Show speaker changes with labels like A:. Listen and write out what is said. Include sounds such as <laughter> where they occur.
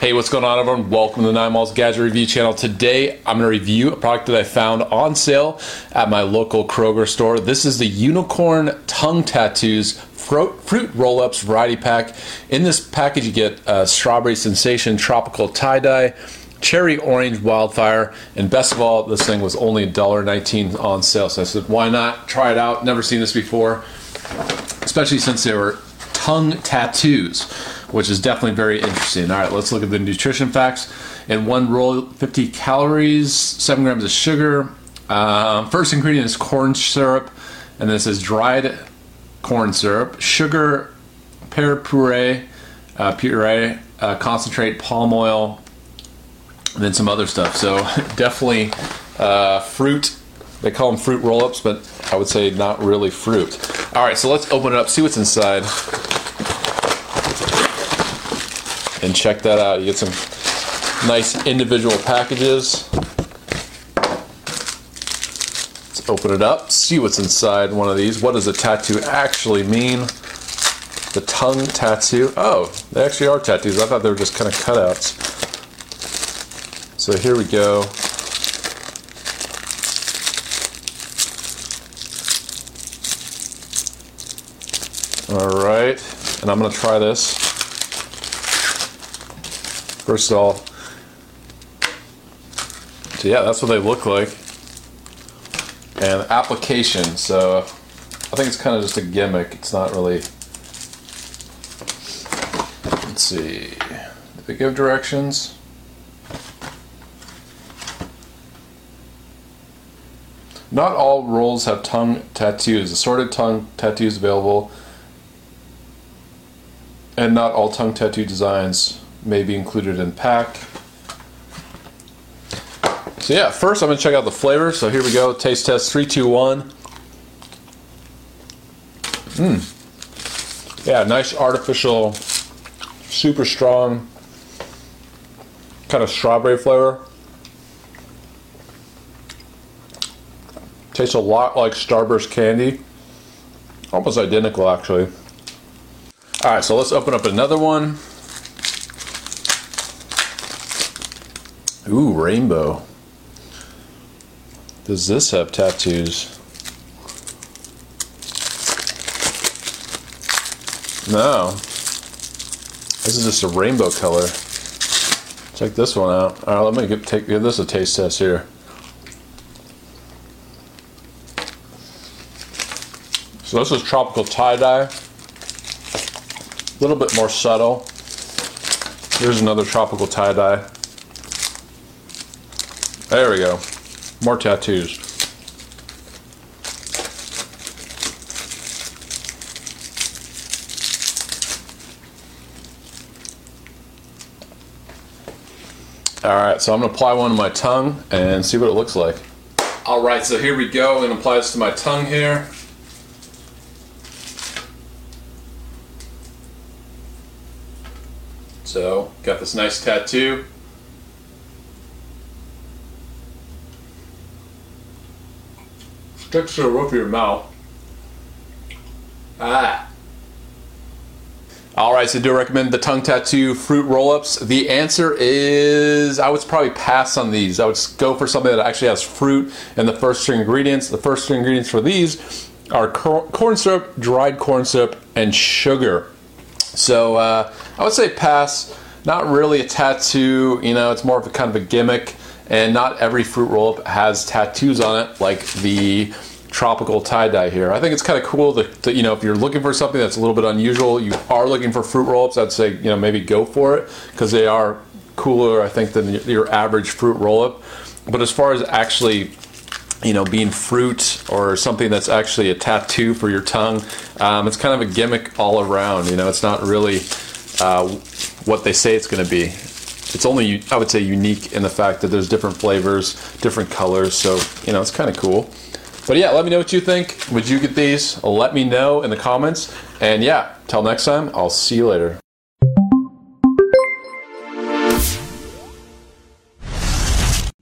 A: Hey, what's going on, everyone? Welcome to the Nine Malls Gadget Review channel. Today, I'm going to review a product that I found on sale at my local Kroger store. This is the Unicorn Tongue Tattoos Fruit Roll Ups Variety Pack. In this package, you get uh, Strawberry Sensation Tropical Tie Dye, Cherry Orange Wildfire, and best of all, this thing was only $1.19 on sale. So I said, why not try it out? Never seen this before, especially since they were tongue tattoos, which is definitely very interesting. All right, let's look at the nutrition facts. In one roll, 50 calories, 7 grams of sugar. Uh, first ingredient is corn syrup, and this is dried corn syrup, sugar, pear puree, uh, puree, uh, concentrate, palm oil, and then some other stuff. So <laughs> definitely uh, fruit. They call them fruit roll-ups, but I would say not really fruit. All right, so let's open it up, see what's inside and check that out. You get some nice individual packages. Let's open it up, see what's inside one of these. What does a tattoo actually mean? The tongue tattoo. Oh, they actually are tattoos. I thought they were just kind of cutouts. So here we go. All right, and I'm gonna try this. First of all, so yeah, that's what they look like. And application, so I think it's kind of just a gimmick. It's not really. Let's see. Did they give directions? Not all rolls have tongue tattoos. Assorted tongue tattoos available, and not all tongue tattoo designs may be included in pack. So yeah, first I'm gonna check out the flavor. So here we go, taste test three, two, one. Mmm. Yeah, nice artificial, super strong, kind of strawberry flavor. Tastes a lot like Starburst candy. Almost identical actually. Alright, so let's open up another one. Ooh, rainbow. Does this have tattoos? No. This is just a rainbow color. Check this one out. All right, let me get, take, give this a taste test here. So this is tropical tie-dye. A little bit more subtle. Here's another tropical tie-dye. There we go. More tattoos. Alright, so I'm to apply one to my tongue and see what it looks like. Alright, so here we go. I'm to apply this to my tongue here. So, got this nice tattoo. Sticks to the roof of your mouth. Ah. All right, so do I recommend the tongue tattoo fruit roll-ups? The answer is I would probably pass on these. I would go for something that actually has fruit and the first three ingredients. The first three ingredients for these are corn syrup, dried corn syrup, and sugar. So uh, I would say pass. Not really a tattoo. You know, it's more of a kind of a gimmick and not every fruit roll up has tattoos on it like the tropical tie-dye here. I think it's kind of cool that, that, you know if you're looking for something that's a little bit unusual, you are looking for fruit roll-ups, I'd say you know maybe go for it because they are cooler I think than your average fruit roll-up. But as far as actually you know being fruit or something that's actually a tattoo for your tongue, um, it's kind of a gimmick all around. You know, it's not really uh, what they say it's going to be it's only I would say unique in the fact that there's different flavors, different colors. So you know it's kind of cool. But yeah, let me know what you think. Would you get these? Let me know in the comments. And yeah, till next time, I'll see you later.